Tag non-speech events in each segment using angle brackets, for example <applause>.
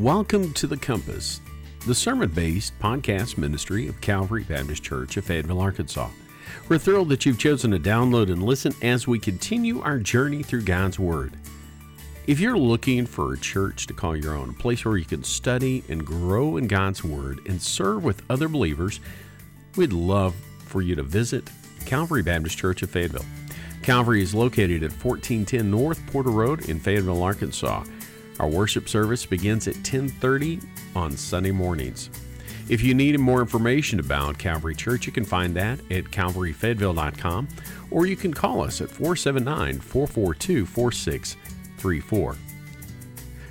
Welcome to The Compass, the sermon based podcast ministry of Calvary Baptist Church of Fayetteville, Arkansas. We're thrilled that you've chosen to download and listen as we continue our journey through God's Word. If you're looking for a church to call your own, a place where you can study and grow in God's Word and serve with other believers, we'd love for you to visit Calvary Baptist Church of Fayetteville. Calvary is located at 1410 North Porter Road in Fayetteville, Arkansas. Our worship service begins at 10:30 on Sunday mornings. If you need more information about Calvary Church, you can find that at calvaryfayetteville.com or you can call us at 479-442-4634.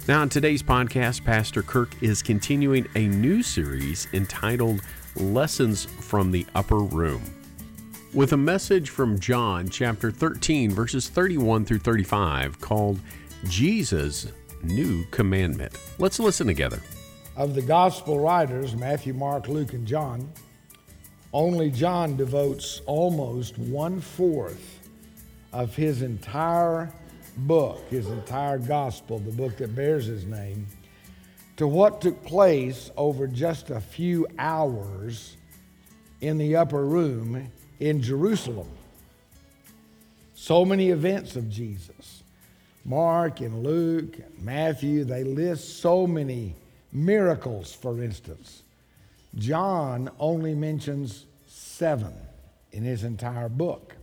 Now, in today's podcast, Pastor Kirk is continuing a new series entitled Lessons from the Upper Room. With a message from John chapter 13 verses 31 through 35 called Jesus new commandment. Let's listen together. Of the gospel writers, Matthew, Mark, Luke, and John, only John devotes almost one fourth of his entire book, his entire gospel, the book that bears his name, to what took place over just a few hours in the upper room in Jerusalem. So many events of Jesus Mark and Luke and Matthew, they list so many miracles, for instance. John only mentions seven in his entire book.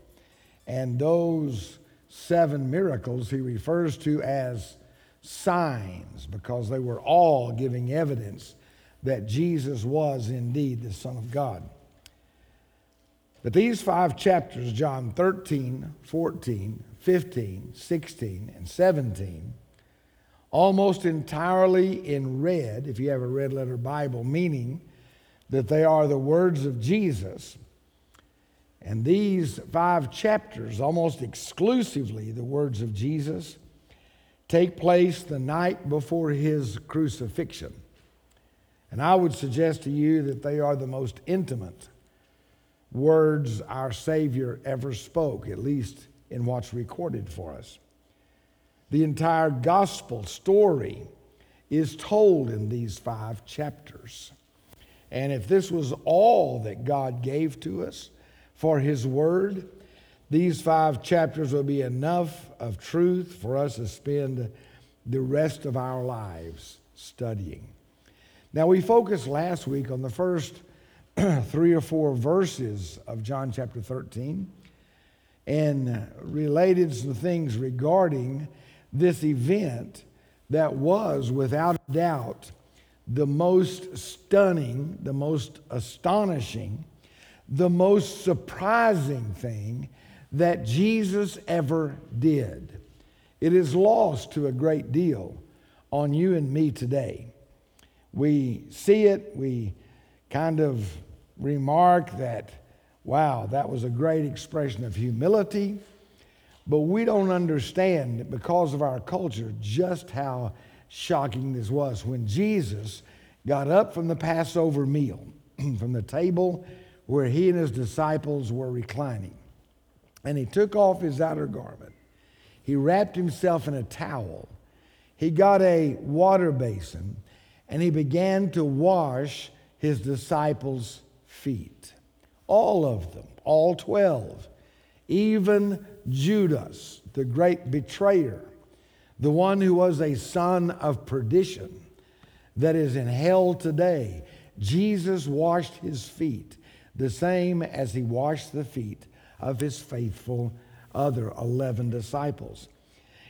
And those seven miracles he refers to as signs because they were all giving evidence that Jesus was indeed the Son of God. But these five chapters, John 13, 14, 15, 16, and 17, almost entirely in red, if you have a red letter Bible, meaning that they are the words of Jesus. And these five chapters, almost exclusively the words of Jesus, take place the night before his crucifixion. And I would suggest to you that they are the most intimate words our Savior ever spoke, at least in what's recorded for us. The entire gospel story is told in these five chapters. And if this was all that God gave to us for His Word, these five chapters would be enough of truth for us to spend the rest of our lives studying. Now, we focused last week on the first <clears throat> three or four verses of John chapter 13 and related some things regarding this event that was, without doubt, the most stunning, the most astonishing, the most surprising thing that Jesus ever did. It is lost to a great deal on you and me today. We see it, we kind of remark that Wow, that was a great expression of humility. But we don't understand, because of our culture, just how shocking this was. When Jesus got up from the Passover meal, <clears throat> from the table where he and his disciples were reclining, and he took off his outer garment, he wrapped himself in a towel, he got a water basin, and he began to wash his disciples' feet. All of them, all 12. Even Judas, the great betrayer, the one who was a son of perdition that is in hell today. Jesus washed his feet the same as he washed the feet of his faithful other 11 disciples.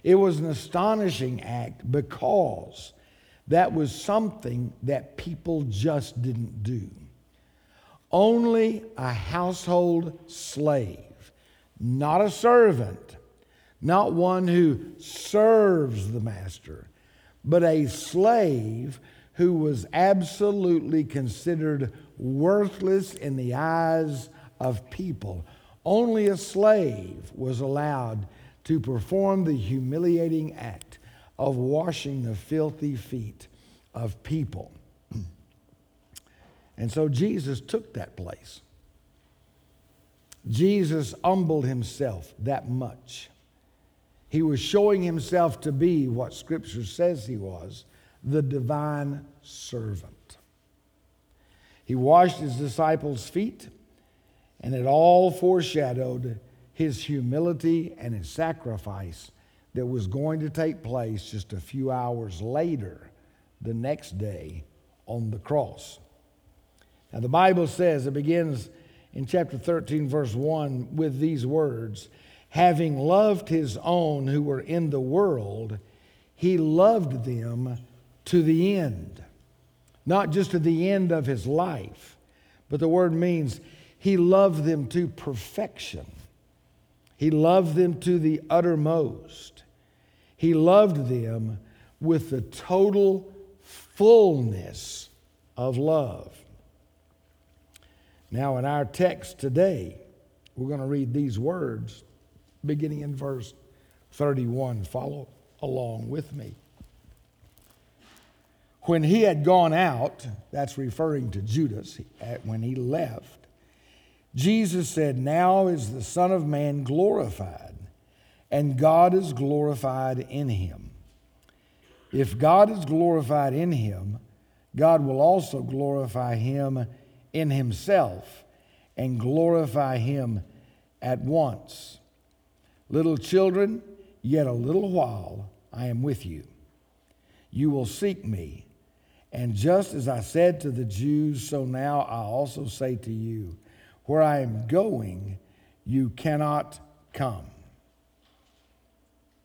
It was an astonishing act because that was something that people just didn't do. Only a household slave, not a servant, not one who serves the master, but a slave who was absolutely considered worthless in the eyes of people. Only a slave was allowed to perform the humiliating act of washing the filthy feet of people. And so Jesus took that place. Jesus humbled himself that much. He was showing himself to be what Scripture says he was the divine servant. He washed his disciples' feet, and it all foreshadowed his humility and his sacrifice that was going to take place just a few hours later, the next day on the cross. Now, the Bible says, it begins in chapter 13, verse 1, with these words Having loved his own who were in the world, he loved them to the end. Not just to the end of his life, but the word means he loved them to perfection. He loved them to the uttermost. He loved them with the total fullness of love. Now, in our text today, we're going to read these words beginning in verse 31. Follow along with me. When he had gone out, that's referring to Judas, when he left, Jesus said, Now is the Son of Man glorified, and God is glorified in him. If God is glorified in him, God will also glorify him in himself and glorify him at once. Little children, yet a little while I am with you. You will seek me. And just as I said to the Jews, so now I also say to you, where I am going, you cannot come.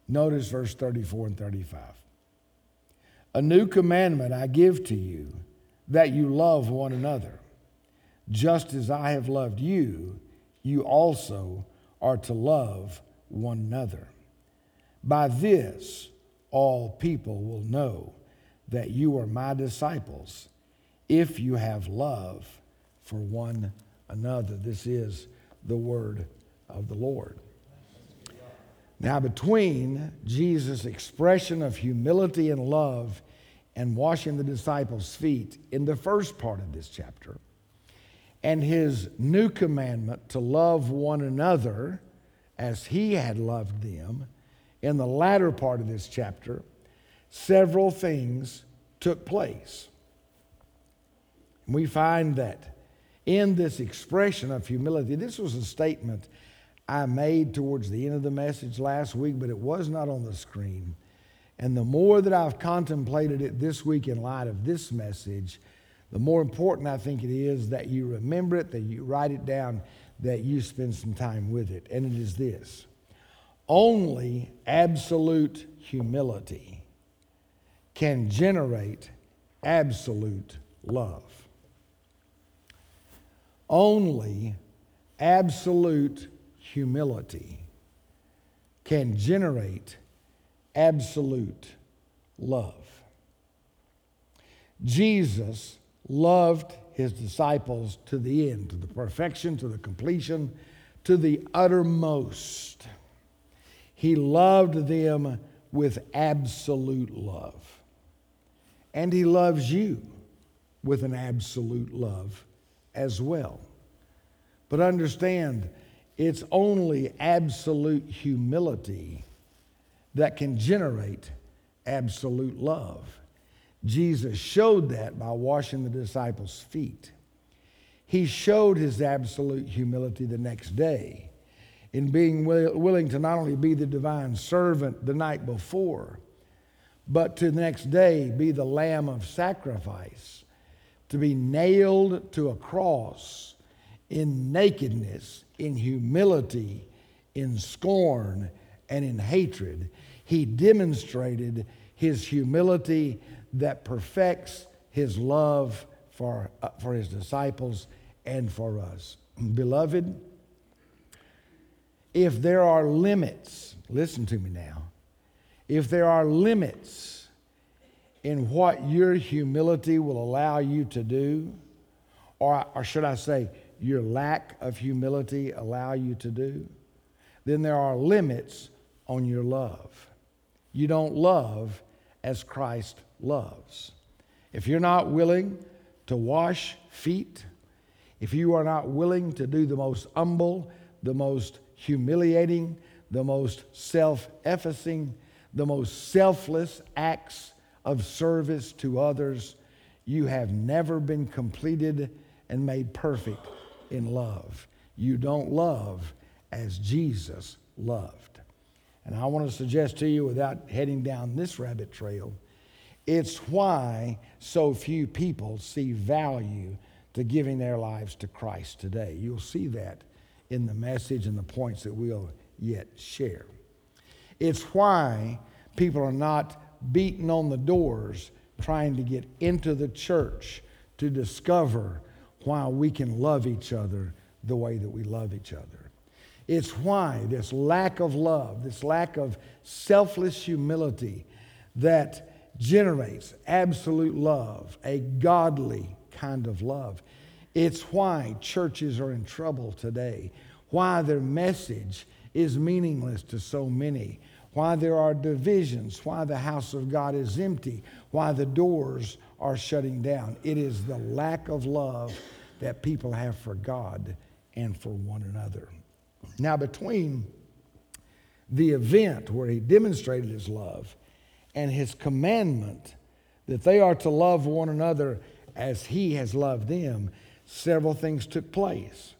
Notice verse 34 and 35. A new commandment I give to you, that you love one another. Just as I have loved you, you also are to love one another. By this, all people will know that you are my disciples if you have love for one another. This is the word of the Lord. Now, between Jesus' expression of humility and love and washing the disciples' feet in the first part of this chapter, and his new commandment to love one another as he had loved them in the latter part of this chapter, several things took place. We find that in this expression of humility, this was a statement I made towards the end of the message last week, but it was not on the screen. And the more that I've contemplated it this week in light of this message, the more important I think it is that you remember it, that you write it down, that you spend some time with it. And it is this only absolute humility can generate absolute love. Only absolute humility can generate absolute love. Jesus loved his disciples to the end, to the perfection, to the completion, to the uttermost. He loved them with absolute love. And he loves you with an absolute love as well. But understand, it's only absolute humility that can generate absolute love. Jesus showed that by washing the disciples' feet. He showed his absolute humility the next day in being willing to not only be the divine servant the night before, but to the next day be the lamb of sacrifice, to be nailed to a cross in nakedness, in humility, in scorn, and in hatred. He demonstrated his humility that perfects his love for, uh, for his disciples and for us. Beloved, if there are limits, listen to me now, if there are limits in what your humility will allow you to do, or, or should I say, your lack of humility allow you to do, then there are limits on your love. You don't love as Christ loves. If you're not willing to wash feet, if you are not willing to do the most humble, the most humiliating, the most self effacing, the most selfless acts of service to others, you have never been completed and made perfect in love. You don't love as Jesus loved. And I want to suggest to you, without heading down this rabbit trail, it's why so few people see value to giving their lives to Christ today. You'll see that in the message and the points that we'll yet share. It's why people are not beating on the doors trying to get into the church to discover why we can love each other the way that we love each other. It's why this lack of love, this lack of selfless humility that generates absolute love, a godly kind of love. It's why churches are in trouble today, why their message is meaningless to so many, why there are divisions, why the house of God is empty, why the doors are shutting down. It is the lack of love that people have for God and for one another. Now, between the event where he demonstrated his love and his commandment that they are to love one another as he has loved them, several things took place.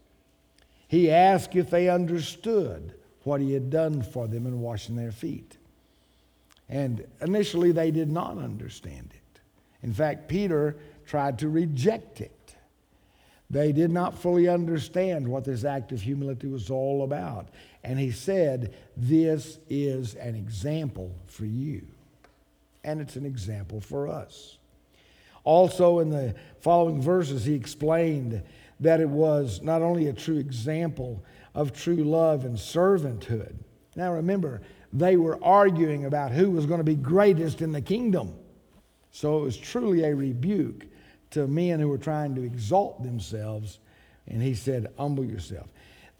He asked if they understood what he had done for them in washing their feet. And initially, they did not understand it. In fact, Peter tried to reject it. They did not fully understand what this act of humility was all about. And he said, This is an example for you. And it's an example for us. Also, in the following verses, he explained that it was not only a true example of true love and servanthood. Now, remember, they were arguing about who was going to be greatest in the kingdom. So it was truly a rebuke to men who were trying to exalt themselves. And he said, Humble yourself.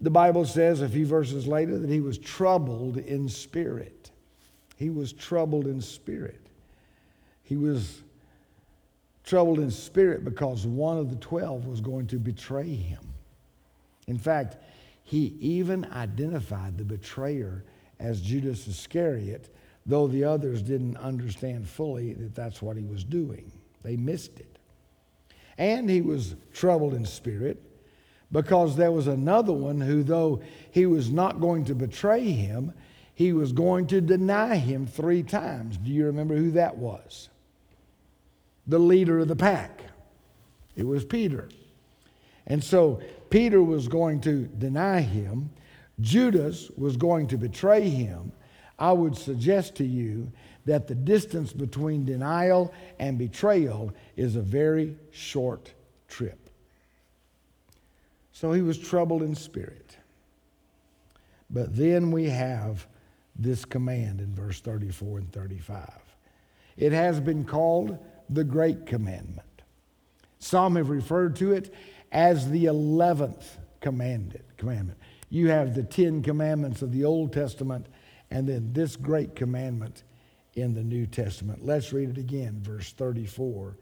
The Bible says a few verses later that he was troubled in spirit. He was troubled in spirit. He was troubled in spirit because one of the twelve was going to betray him. In fact, he even identified the betrayer as Judas Iscariot, though the others didn't understand fully that that's what he was doing. They missed it. And he was troubled in spirit because there was another one who, though he was not going to betray him, he was going to deny him three times. Do you remember who that was? The leader of the pack. It was Peter. And so Peter was going to deny him, Judas was going to betray him. I would suggest to you that the distance between denial and betrayal is a very short trip. So he was troubled in spirit. But then we have this command in verse 34 and 35. It has been called the Great Commandment. Some have referred to it as the 11th commandment. You have the 10 commandments of the Old Testament and then this great commandment in the New Testament. Let's read it again, verse 34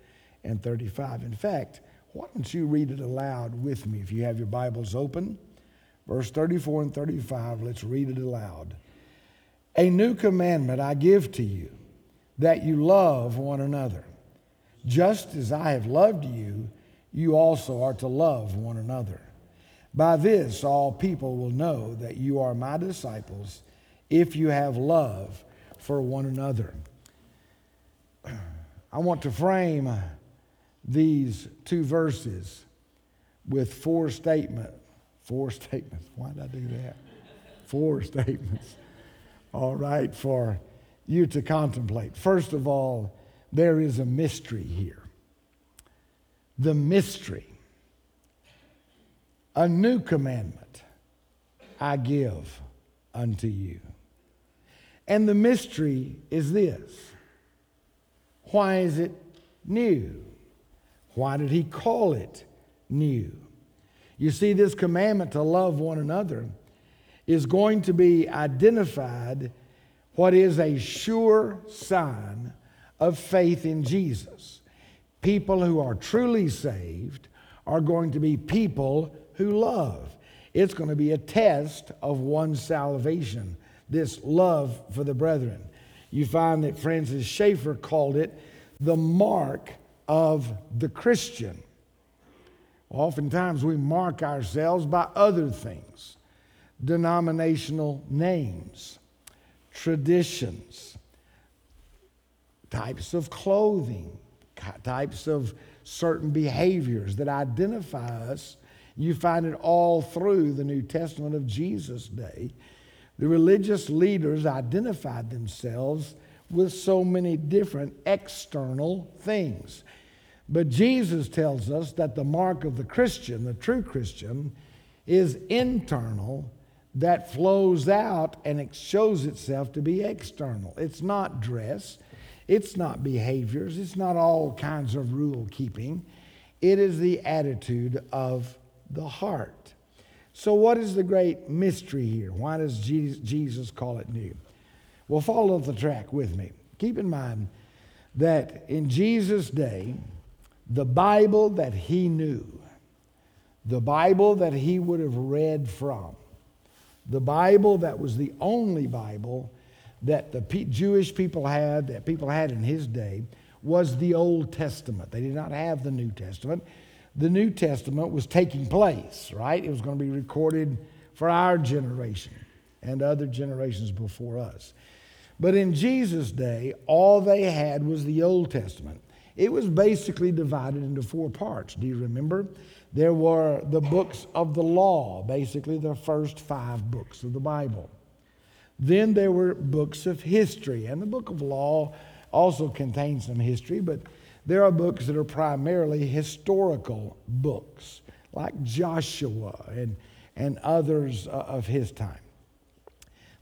and 35. In fact, why don't you read it aloud with me if you have your Bibles open? Verse 34 and 35, let's read it aloud. A new commandment I give to you, that you love one another. Just as I have loved you, you also are to love one another. By this, all people will know that you are my disciples if you have love for one another. <clears throat> I want to frame uh, these two verses with four <laughs> statements. Four statements. Why did I do that? Four statements. All right, for you to contemplate. First of all, there is a mystery here. The mystery. A new commandment I give unto you. And the mystery is this why is it new? Why did he call it new? You see, this commandment to love one another is going to be identified what is a sure sign of faith in Jesus. People who are truly saved are going to be people who love. It's going to be a test of one's salvation this love for the brethren. You find that Francis Schaeffer called it the mark of the Christian. Oftentimes we mark ourselves by other things denominational names, traditions, types of clothing, types of certain behaviors that identify us. You find it all through the New Testament of Jesus' day. The religious leaders identified themselves with so many different external things. But Jesus tells us that the mark of the Christian, the true Christian, is internal that flows out and it shows itself to be external. It's not dress, it's not behaviors, it's not all kinds of rule keeping. It is the attitude of the heart. So, what is the great mystery here? Why does Jesus call it new? Well, follow the track with me. Keep in mind that in Jesus' day, the Bible that he knew, the Bible that he would have read from, the Bible that was the only Bible that the Jewish people had, that people had in his day, was the Old Testament. They did not have the New Testament. The New Testament was taking place, right? It was going to be recorded for our generation and other generations before us. But in Jesus' day, all they had was the Old Testament. It was basically divided into four parts. Do you remember? There were the books of the law, basically the first five books of the Bible. Then there were books of history, and the book of law also contains some history, but there are books that are primarily historical books, like Joshua and, and others uh, of his time.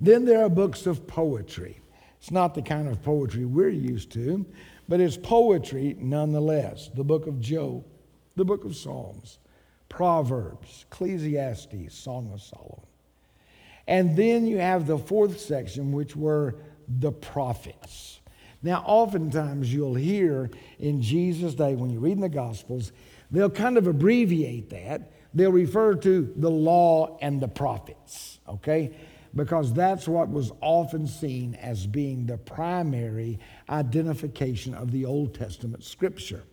Then there are books of poetry. It's not the kind of poetry we're used to, but it's poetry nonetheless. The book of Job, the book of Psalms, Proverbs, Ecclesiastes, Song of Solomon. And then you have the fourth section, which were the prophets. Now, oftentimes you'll hear in Jesus' day, when you read in the Gospels, they'll kind of abbreviate that. They'll refer to the law and the prophets, okay? Because that's what was often seen as being the primary identification of the Old Testament scripture.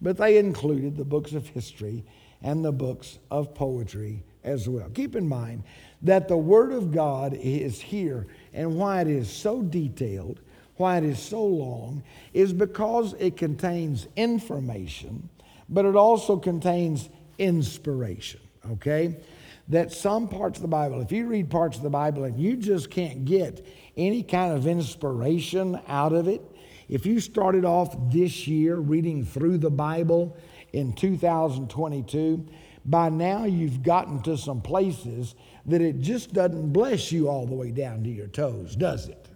But they included the books of history and the books of poetry as well. Keep in mind that the Word of God is here and why it is so detailed, why it is so long, is because it contains information, but it also contains inspiration, okay? That some parts of the Bible, if you read parts of the Bible and you just can't get any kind of inspiration out of it, if you started off this year reading through the Bible in 2022, by now you've gotten to some places that it just doesn't bless you all the way down to your toes, does it?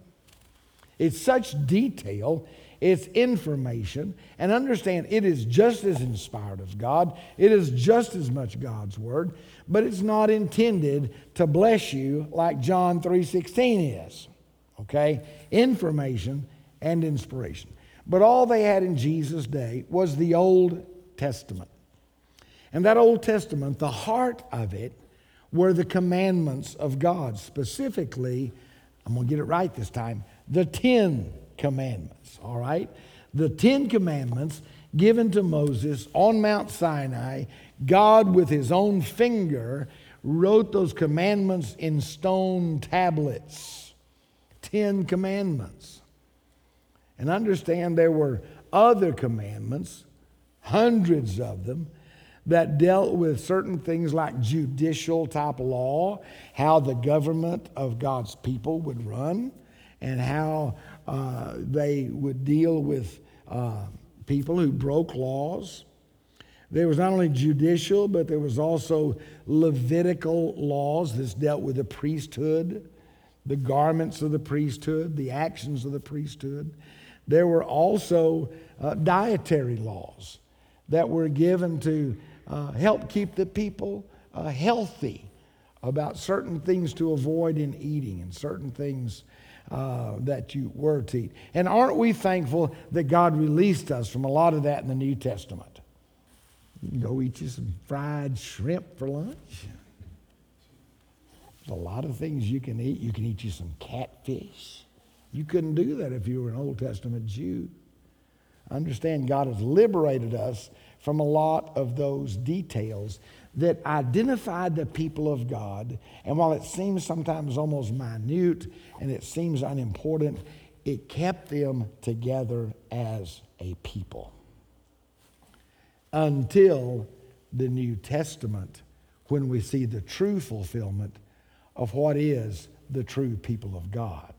It's such detail, it's information, and understand it is just as inspired as God. It is just as much God's word, but it's not intended to bless you like John 3:16 is. Okay? Information and inspiration. But all they had in Jesus' day was the Old Testament. And that Old Testament, the heart of it, were the commandments of God. Specifically, I'm going to get it right this time the Ten Commandments, all right? The Ten Commandments given to Moses on Mount Sinai, God with his own finger wrote those commandments in stone tablets. Ten Commandments. And understand there were other commandments, hundreds of them, that dealt with certain things like judicial type law, how the government of God's people would run, and how uh, they would deal with uh, people who broke laws. There was not only judicial, but there was also Levitical laws. This dealt with the priesthood, the garments of the priesthood, the actions of the priesthood. There were also uh, dietary laws that were given to uh, help keep the people uh, healthy about certain things to avoid in eating and certain things uh, that you were to eat. And aren't we thankful that God released us from a lot of that in the New Testament? You can go eat you some fried shrimp for lunch. There's a lot of things you can eat. You can eat you some catfish. You couldn't do that if you were an Old Testament Jew. Understand, God has liberated us from a lot of those details that identified the people of God. And while it seems sometimes almost minute and it seems unimportant, it kept them together as a people. Until the New Testament, when we see the true fulfillment of what is the true people of God.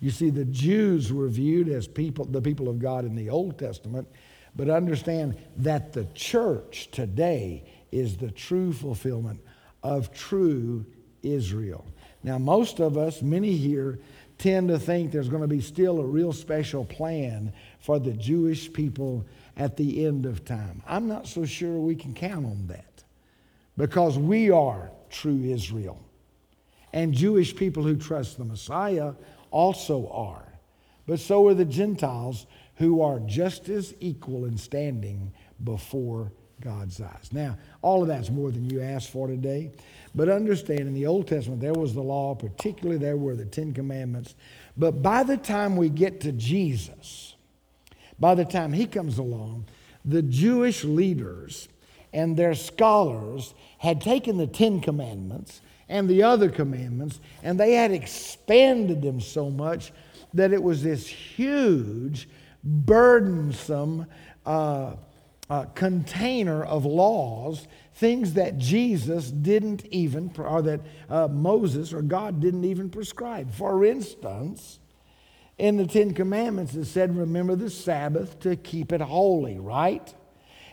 You see, the Jews were viewed as people, the people of God in the Old Testament, but understand that the church today is the true fulfillment of true Israel. Now, most of us, many here, tend to think there's going to be still a real special plan for the Jewish people at the end of time. I'm not so sure we can count on that because we are true Israel. And Jewish people who trust the Messiah also are. But so are the Gentiles who are just as equal in standing before God's eyes. Now, all of that's more than you asked for today. But understand, in the Old Testament, there was the law, particularly there were the Ten Commandments. But by the time we get to Jesus, by the time he comes along, the Jewish leaders and their scholars had taken the Ten Commandments and the other commandments, and they had expanded them so much that it was this huge, burdensome uh, uh, container of laws, things that Jesus didn't even, or that uh, Moses or God didn't even prescribe. For instance, in the Ten Commandments, it said, Remember the Sabbath to keep it holy, right?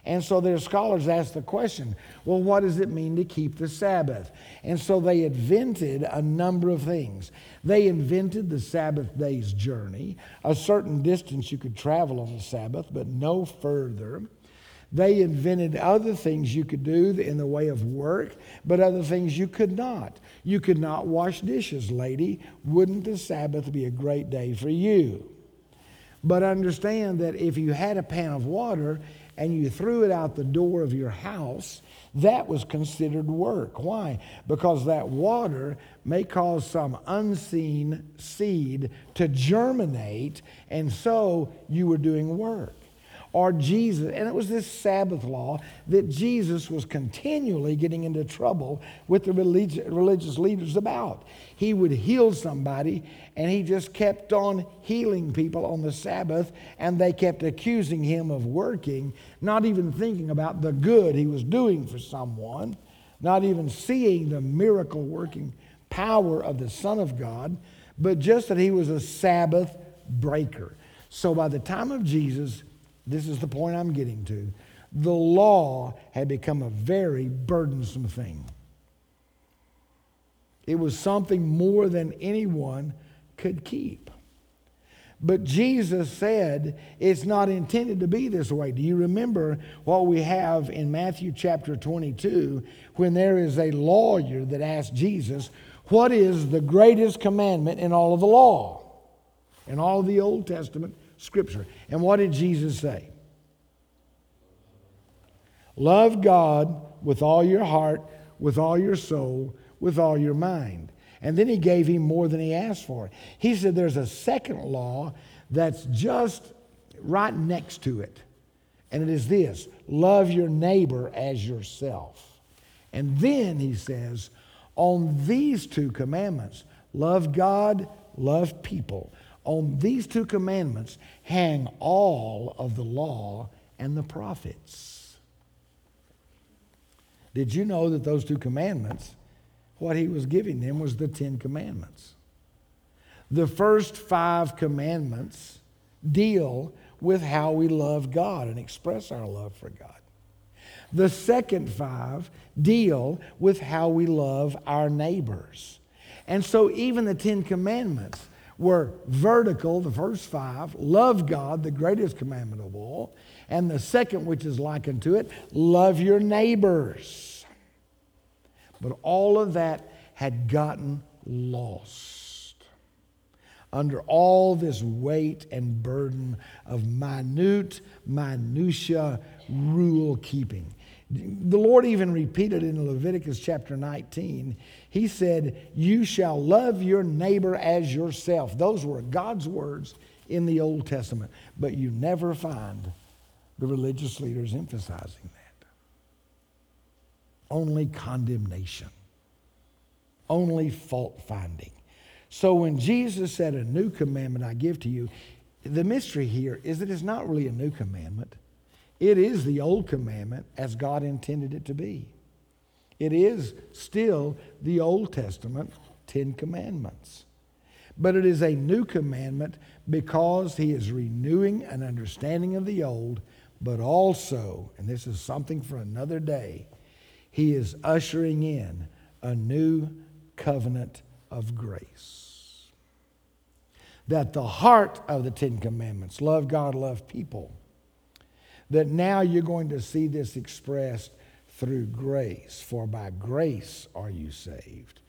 And so their scholars asked the question well, what does it mean to keep the Sabbath? And so they invented a number of things. They invented the Sabbath day's journey, a certain distance you could travel on the Sabbath, but no further. They invented other things you could do in the way of work, but other things you could not. You could not wash dishes, lady. Wouldn't the Sabbath be a great day for you? But understand that if you had a pan of water and you threw it out the door of your house, that was considered work. Why? Because that water may cause some unseen seed to germinate, and so you were doing work or Jesus. And it was this Sabbath law that Jesus was continually getting into trouble with the religious leaders about. He would heal somebody, and he just kept on healing people on the Sabbath, and they kept accusing him of working, not even thinking about the good he was doing for someone, not even seeing the miracle working power of the Son of God, but just that he was a Sabbath breaker. So by the time of Jesus, this is the point I'm getting to. The law had become a very burdensome thing. It was something more than anyone could keep. But Jesus said it's not intended to be this way. Do you remember what we have in Matthew chapter 22 when there is a lawyer that asks Jesus, What is the greatest commandment in all of the law? In all of the Old Testament scripture. And what did Jesus say? Love God with all your heart, with all your soul, with all your mind. And then he gave him more than he asked for. He said there's a second law that's just right next to it. And it is this love your neighbor as yourself. And then he says, on these two commandments, love God, love people. On these two commandments hang all of the law and the prophets. Did you know that those two commandments, what he was giving them was the Ten Commandments? The first five commandments deal with how we love God and express our love for God. The second five deal with how we love our neighbors. And so even the Ten Commandments were vertical, the first five, love God, the greatest commandment of all, and the second, which is likened to it, love your neighbors. But all of that had gotten lost under all this weight and burden of minute, minutia rule keeping. The Lord even repeated in Leviticus chapter 19, He said, You shall love your neighbor as yourself. Those were God's words in the Old Testament, but you never find the religious leaders emphasizing that. Only condemnation, only fault finding. So when Jesus said, A new commandment I give to you, the mystery here is that it's not really a new commandment. It is the old commandment as God intended it to be. It is still the Old Testament Ten Commandments. But it is a new commandment because he is renewing an understanding of the old, but also, and this is something for another day, he is ushering in a new covenant of grace that the heart of the Ten Commandments, love God, love people, that now you're going to see this expressed through grace. For by grace are you saved,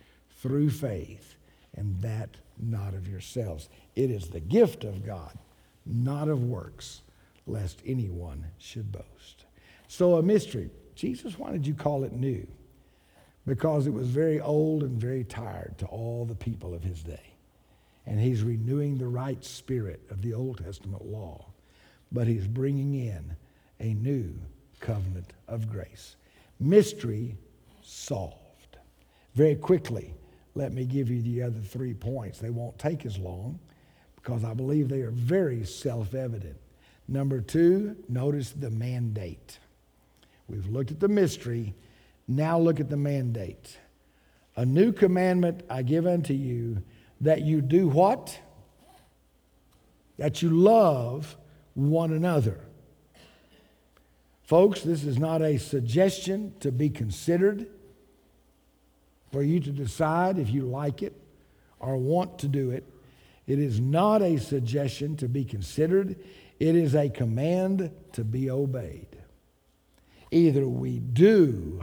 through faith, and that not of yourselves. It is the gift of God, not of works, lest anyone should boast. So, a mystery. Jesus, why did you call it new? Because it was very old and very tired to all the people of his day and he's renewing the right spirit of the Old Testament law, but he's bringing in a new covenant of grace. Mystery solved. Very quickly, let me give you the other three points. They won't take as long because I believe they are very self evident. Number two, notice the mandate. We've looked at the mystery. Now look at the mandate. A new commandment I give unto you that you do what? That you love one another. Folks, this is not a suggestion to be considered for you to decide if you like it or want to do it. It is not a suggestion to be considered, it is a command to be obeyed. Either we do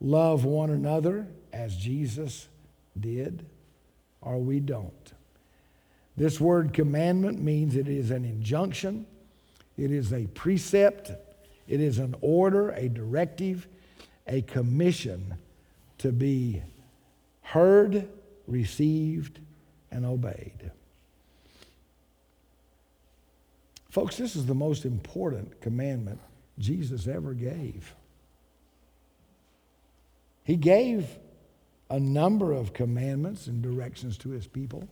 love one another as Jesus did, or we don't. This word commandment means it is an injunction, it is a precept, it is an order, a directive, a commission to be heard, received, and obeyed. Folks, this is the most important commandment Jesus ever gave. He gave a number of commandments and directions to his people.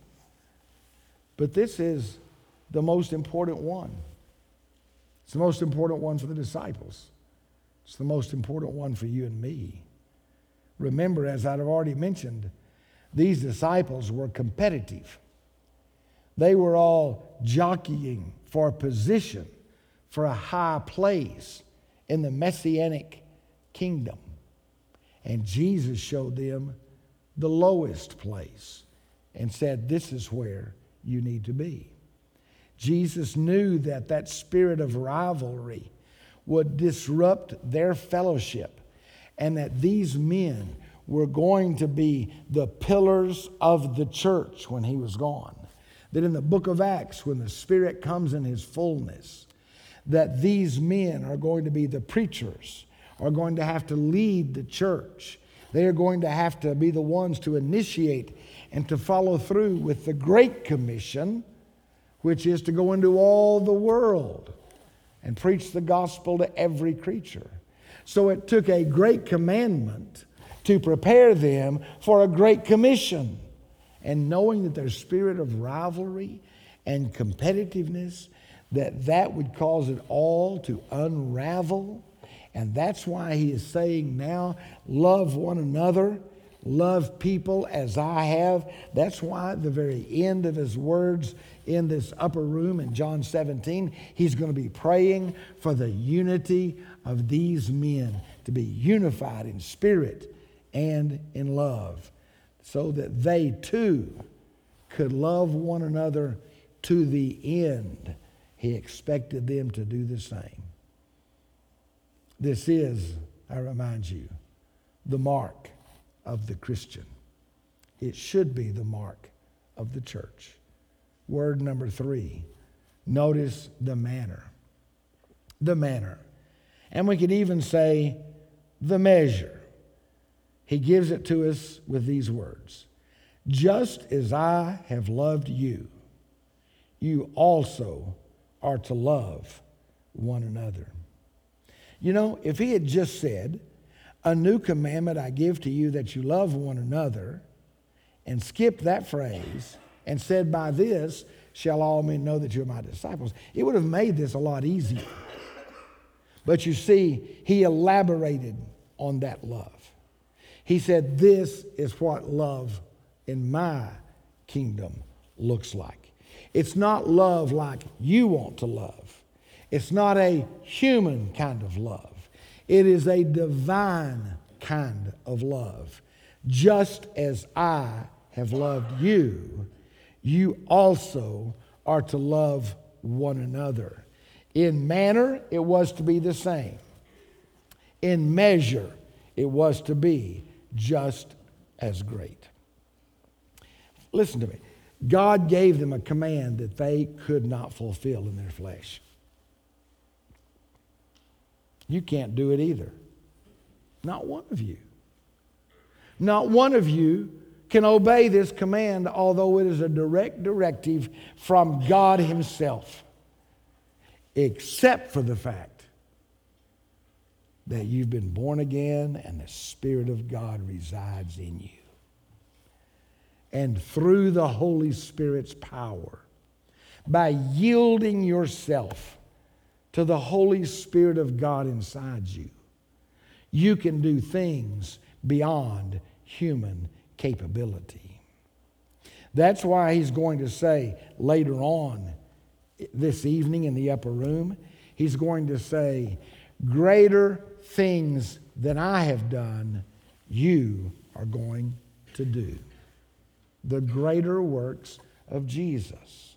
But this is the most important one. It's the most important one for the disciples. It's the most important one for you and me. Remember, as I've already mentioned, these disciples were competitive. They were all jockeying for a position, for a high place in the messianic kingdom. And Jesus showed them the lowest place and said, This is where you need to be. Jesus knew that that spirit of rivalry would disrupt their fellowship and that these men were going to be the pillars of the church when he was gone. That in the book of Acts, when the Spirit comes in his fullness, that these men are going to be the preachers, are going to have to lead the church they are going to have to be the ones to initiate and to follow through with the Great Commission, which is to go into all the world and preach the gospel to every creature. So it took a great commandment to prepare them for a great commission. And knowing that their spirit of rivalry and competitiveness, that that would cause it all to unravel and that's why he is saying now, love one another, love people as I have. That's why at the very end of his words in this upper room in John 17, he's going to be praying for the unity of these men to be unified in spirit and in love so that they too could love one another to the end. He expected them to do the same. This is, I remind you, the mark of the Christian. It should be the mark of the church. Word number three notice the manner. The manner. And we could even say the measure. He gives it to us with these words Just as I have loved you, you also are to love one another. You know, if he had just said, A new commandment I give to you that you love one another, and skipped that phrase and said, By this shall all men know that you're my disciples, it would have made this a lot easier. But you see, he elaborated on that love. He said, This is what love in my kingdom looks like. It's not love like you want to love, it's not a human kind of love. It is a divine kind of love. Just as I have loved you, you also are to love one another. In manner, it was to be the same. In measure, it was to be just as great. Listen to me. God gave them a command that they could not fulfill in their flesh. You can't do it either. Not one of you. Not one of you can obey this command, although it is a direct directive from God Himself, except for the fact that you've been born again and the Spirit of God resides in you. And through the Holy Spirit's power, by yielding yourself to the Holy Spirit of God inside you, you can do things beyond human capability. That's why he's going to say later on this evening in the upper room, he's going to say, Greater things than I have done, you are going to do. The greater works of Jesus.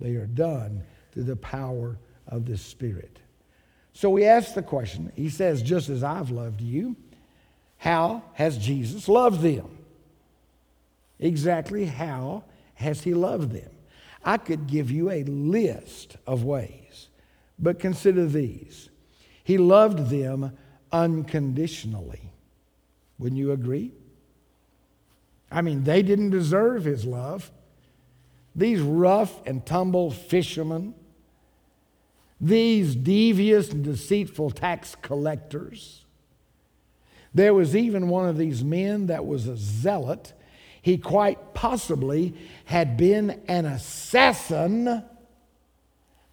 They are done through the power of the Spirit. So we ask the question, he says, just as I've loved you, how has Jesus loved them? Exactly how has he loved them? I could give you a list of ways, but consider these. He loved them unconditionally. Wouldn't you agree? I mean, they didn't deserve his love. These rough and tumble fishermen, these devious and deceitful tax collectors. There was even one of these men that was a zealot he quite possibly had been an assassin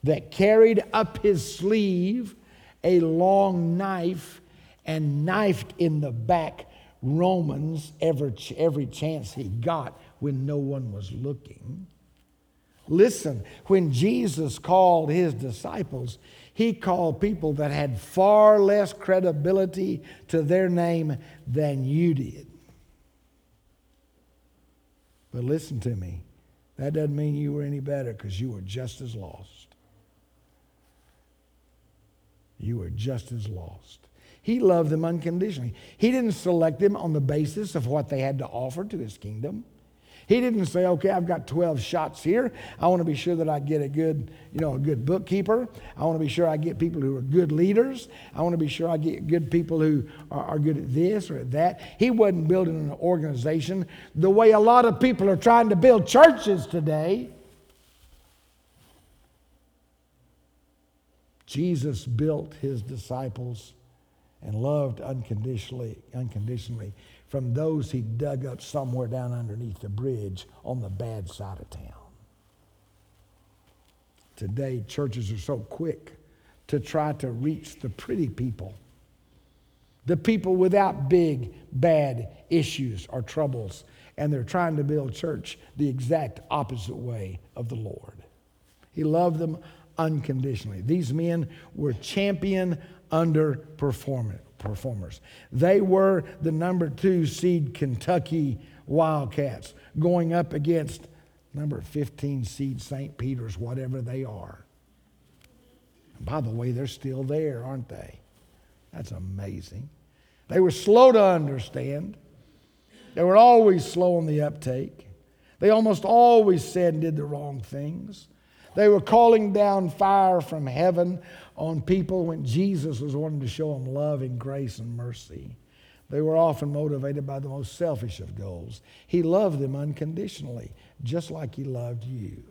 that carried up his sleeve a long knife and knifed in the back Romans every, every chance he got when no one was looking. Listen, when Jesus called his disciples, he called people that had far less credibility to their name than you did. But listen to me. That doesn't mean you were any better because you were just as lost. You were just as lost. He loved them unconditionally. He didn't select them on the basis of what they had to offer to his kingdom. He didn't say, okay, I've got 12 shots here. I want to be sure that I get a good, you know, a good bookkeeper. I want to be sure I get people who are good leaders. I want to be sure I get good people who are, are good at this or at that. He wasn't building an organization the way a lot of people are trying to build churches today. Jesus built his disciples and loved unconditionally, unconditionally from those he dug up somewhere down underneath the bridge on the bad side of town. Today, churches are so quick to try to reach the pretty people, the people without big, bad issues or troubles, and they're trying to build church the exact opposite way of the Lord. He loved them unconditionally. These men were champion underperformers performers. They were the number two seed Kentucky Wildcats going up against number 15 seed St. Peter's, whatever they are. And by the way, they're still there, aren't they? That's amazing. They were slow to understand. They were always slow on the uptake. They almost always said and did the wrong things. They were calling down fire from heaven on people when Jesus was wanting to show them love and grace and mercy. They were often motivated by the most selfish of goals. He loved them unconditionally, just like He loved you.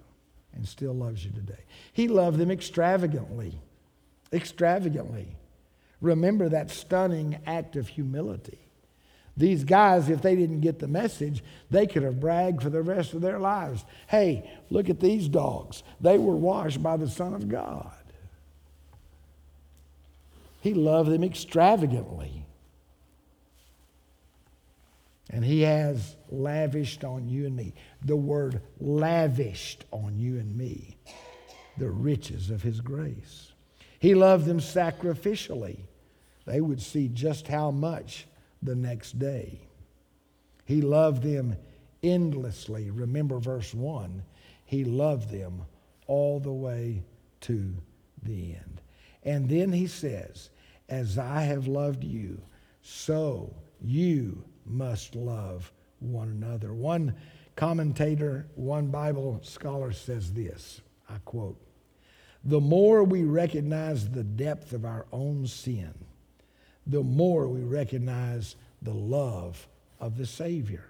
And still loves you today. He loved them extravagantly. Extravagantly. Remember that stunning act of humility. These guys, if they didn't get the message, they could have bragged for the rest of their lives. Hey, look at these dogs. They were washed by the Son of God. He loved them extravagantly. And He has lavished on you and me. The word lavished on you and me the riches of His grace. He loved them sacrificially. They would see just how much the next day. He loved them endlessly. Remember verse 1 He loved them all the way to the end. And then he says, As I have loved you, so you must love one another. One commentator, one Bible scholar says this I quote, The more we recognize the depth of our own sin, the more we recognize the love of the Savior.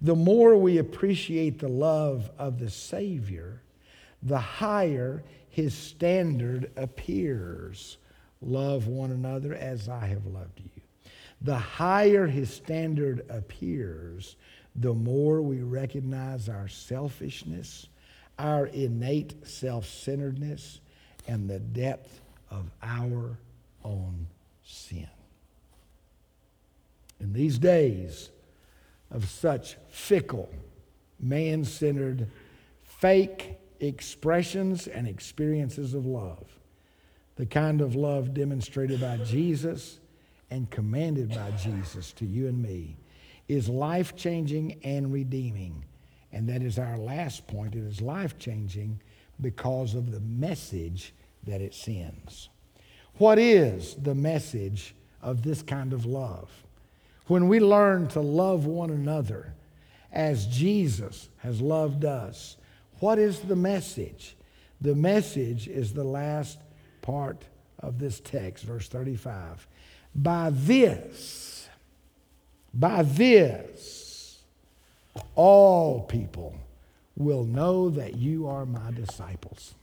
The more we appreciate the love of the Savior, the higher his standard appears. Love one another as I have loved you. The higher his standard appears, the more we recognize our selfishness, our innate self centeredness, and the depth of our own sin. In these days of such fickle, man centered, fake expressions and experiences of love, the kind of love demonstrated by Jesus and commanded by Jesus to you and me is life changing and redeeming. And that is our last point. It is life changing because of the message that it sends. What is the message of this kind of love? When we learn to love one another as Jesus has loved us, what is the message? The message is the last part of this text, verse 35. By this, by this, all people will know that you are my disciples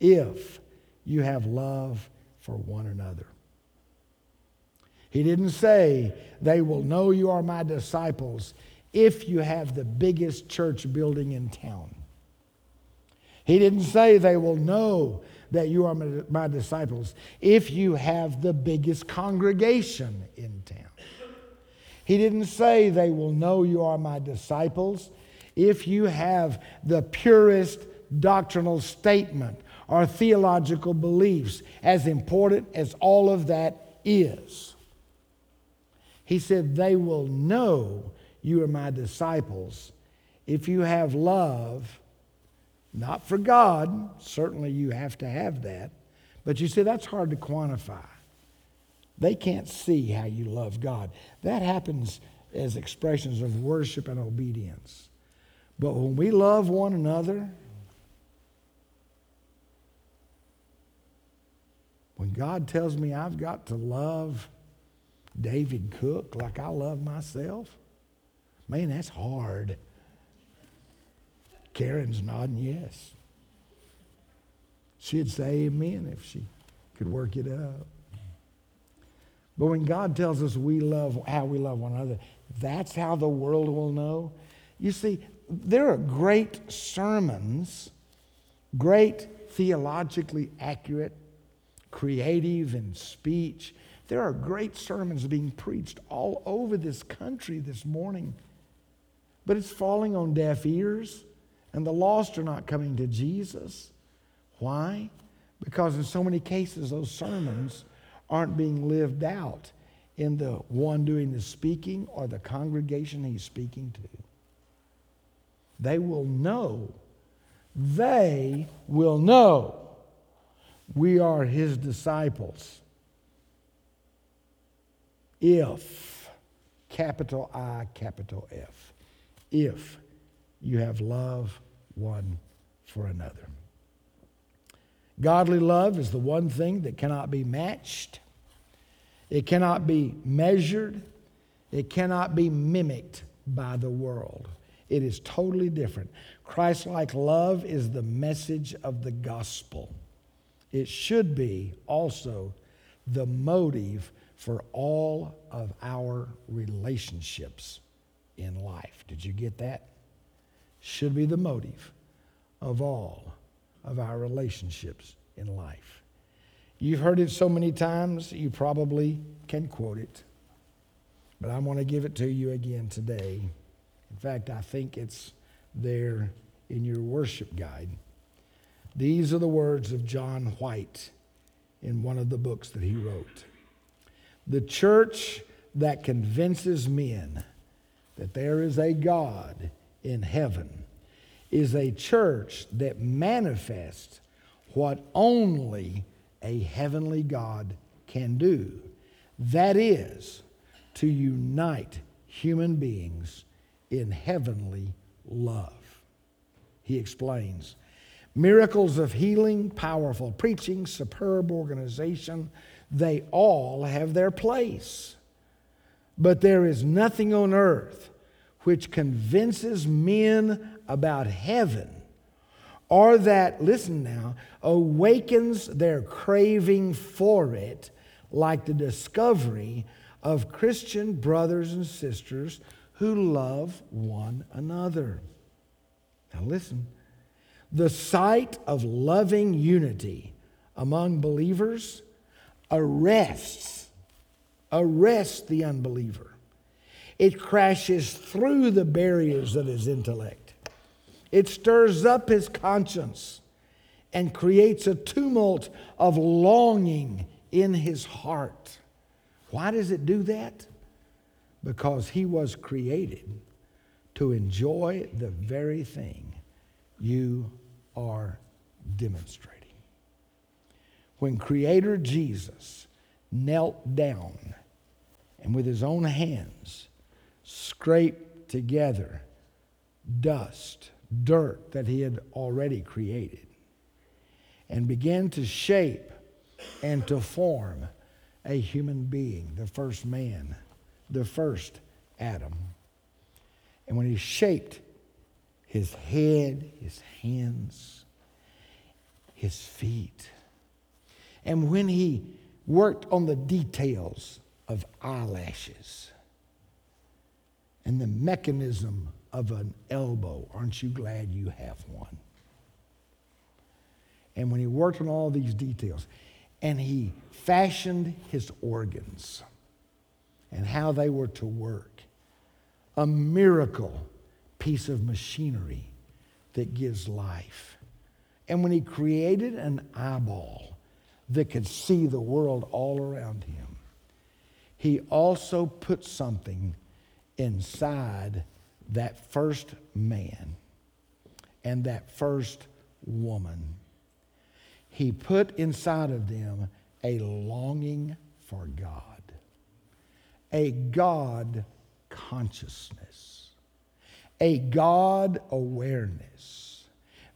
if you have love for one another. He didn't say, They will know you are my disciples if you have the biggest church building in town. He didn't say, They will know that you are my, disciples if you have the biggest congregation in town. He didn't say, They will know you are my disciples if you have the purest doctrinal statement or theological beliefs, as important as all of that is. He said, They will know you are my disciples if you have love, not for God, certainly you have to have that, but you see, that's hard to quantify. They can't see how you love God. That happens as expressions of worship and obedience. But when we love one another, when God tells me I've got to love David Cook like I love myself? Man, that's hard. Karen's nodding yes. She'd say amen if she could work it up. But when God tells us we love how we love one another, that's how the world will know. You see, there are great sermons, great theologically accurate, creative in speech, there are great sermons being preached all over this country this morning, but it's falling on deaf ears, and the lost are not coming to Jesus. Why? Because in so many cases, those sermons aren't being lived out in the one doing the speaking or the congregation he's speaking to. They will know. They will know we are his disciples if, capital I, capital F, if you have love one for another. Godly love is the one thing that cannot be matched, it cannot be measured, it cannot be mimicked by the world. It is totally different. Christ like love is the message of the gospel. It should be also the motive for all of our relationships in life. Did you get that? Should be the motive of all of our relationships in life. You've heard it so many times, you probably can quote it. But I want to give it to you again today. In fact, I think it's there in your worship guide. These are the words of John White in one of the books that he wrote. The church that convinces men that there is a God in heaven is a church that manifests what only a heavenly God can do. That is, to unite human beings in heavenly love. He explains miracles of healing, powerful preaching, superb organization, they all have their place. But there is nothing on earth which convinces men about heaven or that, listen now, awakens their craving for it, like the discovery of Christian brothers and sisters who love one another. Now, listen the sight of loving unity among believers arrests arrests the unbeliever. It crashes through the barriers of his intellect. It stirs up his conscience and creates a tumult of longing in his heart. Why does it do that? Because he was created to enjoy the very thing you are demonstrating. When Creator Jesus knelt down and with his own hands scraped together dust, dirt that he had already created, and began to shape and to form a human being, the first man, the first Adam. And when he shaped his head, his hands, his feet. And when he worked on the details of eyelashes and the mechanism of an elbow, aren't you glad you have one? And when he worked on all these details, and he fashioned his organs and how they were to work, a miracle piece of machinery that gives life. And when he created an eyeball that could see the world all around him, he also put something inside that first man and that first woman. He put inside of them a longing for God, a God consciousness a God awareness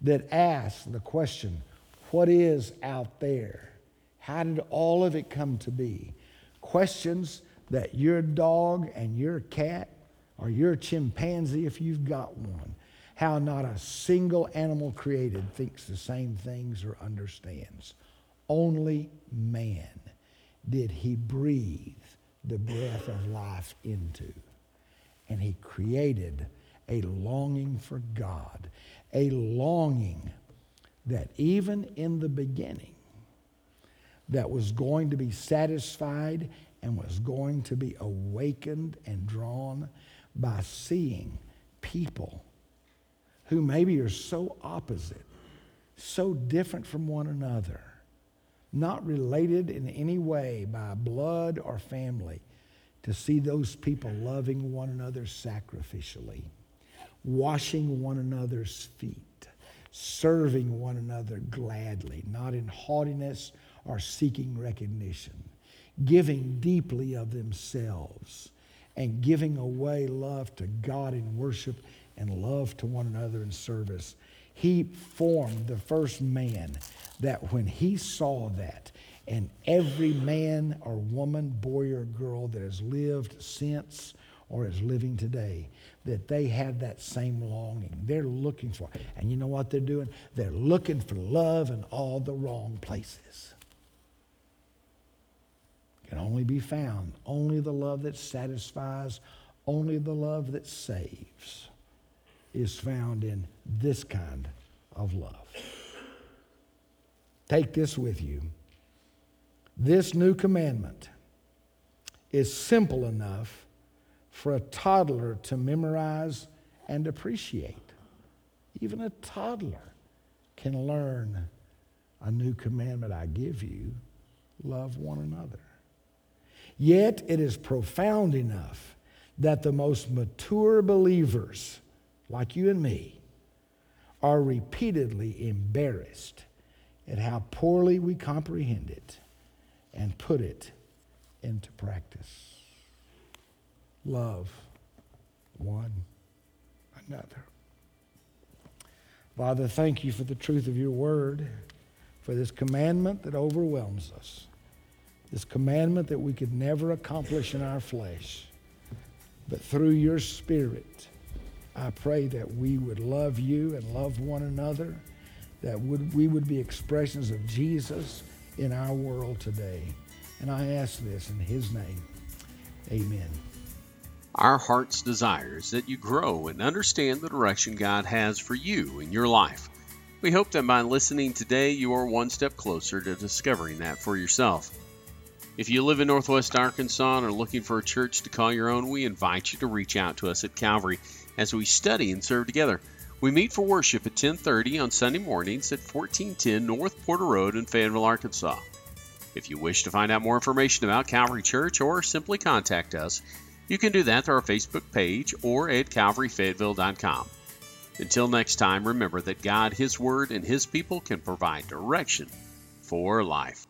that asks the question what is out there? How did all of it come to be? Questions that your dog and your cat or your chimpanzee, if you've got one, how not a single animal created thinks the same things or understands. Only man did he breathe the breath of life into. And he created a longing for God, a longing that even in the beginning, that was going to be satisfied and was going to be awakened and drawn by seeing people who maybe are so opposite, so different from one another, not related in any way by blood or family, to see those people loving one another sacrificially washing one another's feet, serving one another gladly, not in haughtiness or seeking recognition, giving deeply of themselves, and giving away love to God in worship and love to one another in service. He formed the first man that when he saw that, and every man or woman, boy or girl that has lived since or is living today, that they have that same longing. They're looking for. And you know what they're doing? They're looking for love in all the wrong places. Can only be found. Only the love that satisfies, only the love that saves is found in this kind of love. Take this with you. This new commandment is simple enough for a toddler to memorize and appreciate. Even a toddler can learn a new commandment I give you love one another. Yet it is profound enough that the most mature believers, like you and me, are repeatedly embarrassed at how poorly we comprehend it and put it into practice. Love one another. Father, thank you for the truth of your word, for this commandment that overwhelms us, this commandment that we could never accomplish in our flesh. But through your Spirit, I pray that we would love you and love one another, that would, we would be expressions of Jesus in our world today. And I ask this in his name. Amen. Our heart's desire is that you grow and understand the direction God has for you in your life. We hope that by listening today, you are one step closer to discovering that for yourself. If you live in Northwest Arkansas and are looking for a church to call your own, we invite you to reach out to us at Calvary as we study and serve together. We meet for worship at 10:30 on Sunday mornings at 1410 North Porter Road in Fayetteville, Arkansas. If you wish to find out more information about Calvary Church or simply contact us, you can do that through our Facebook page or at calvaryfayetteville.com. Until next time, remember that God, His Word, and His people can provide direction for life.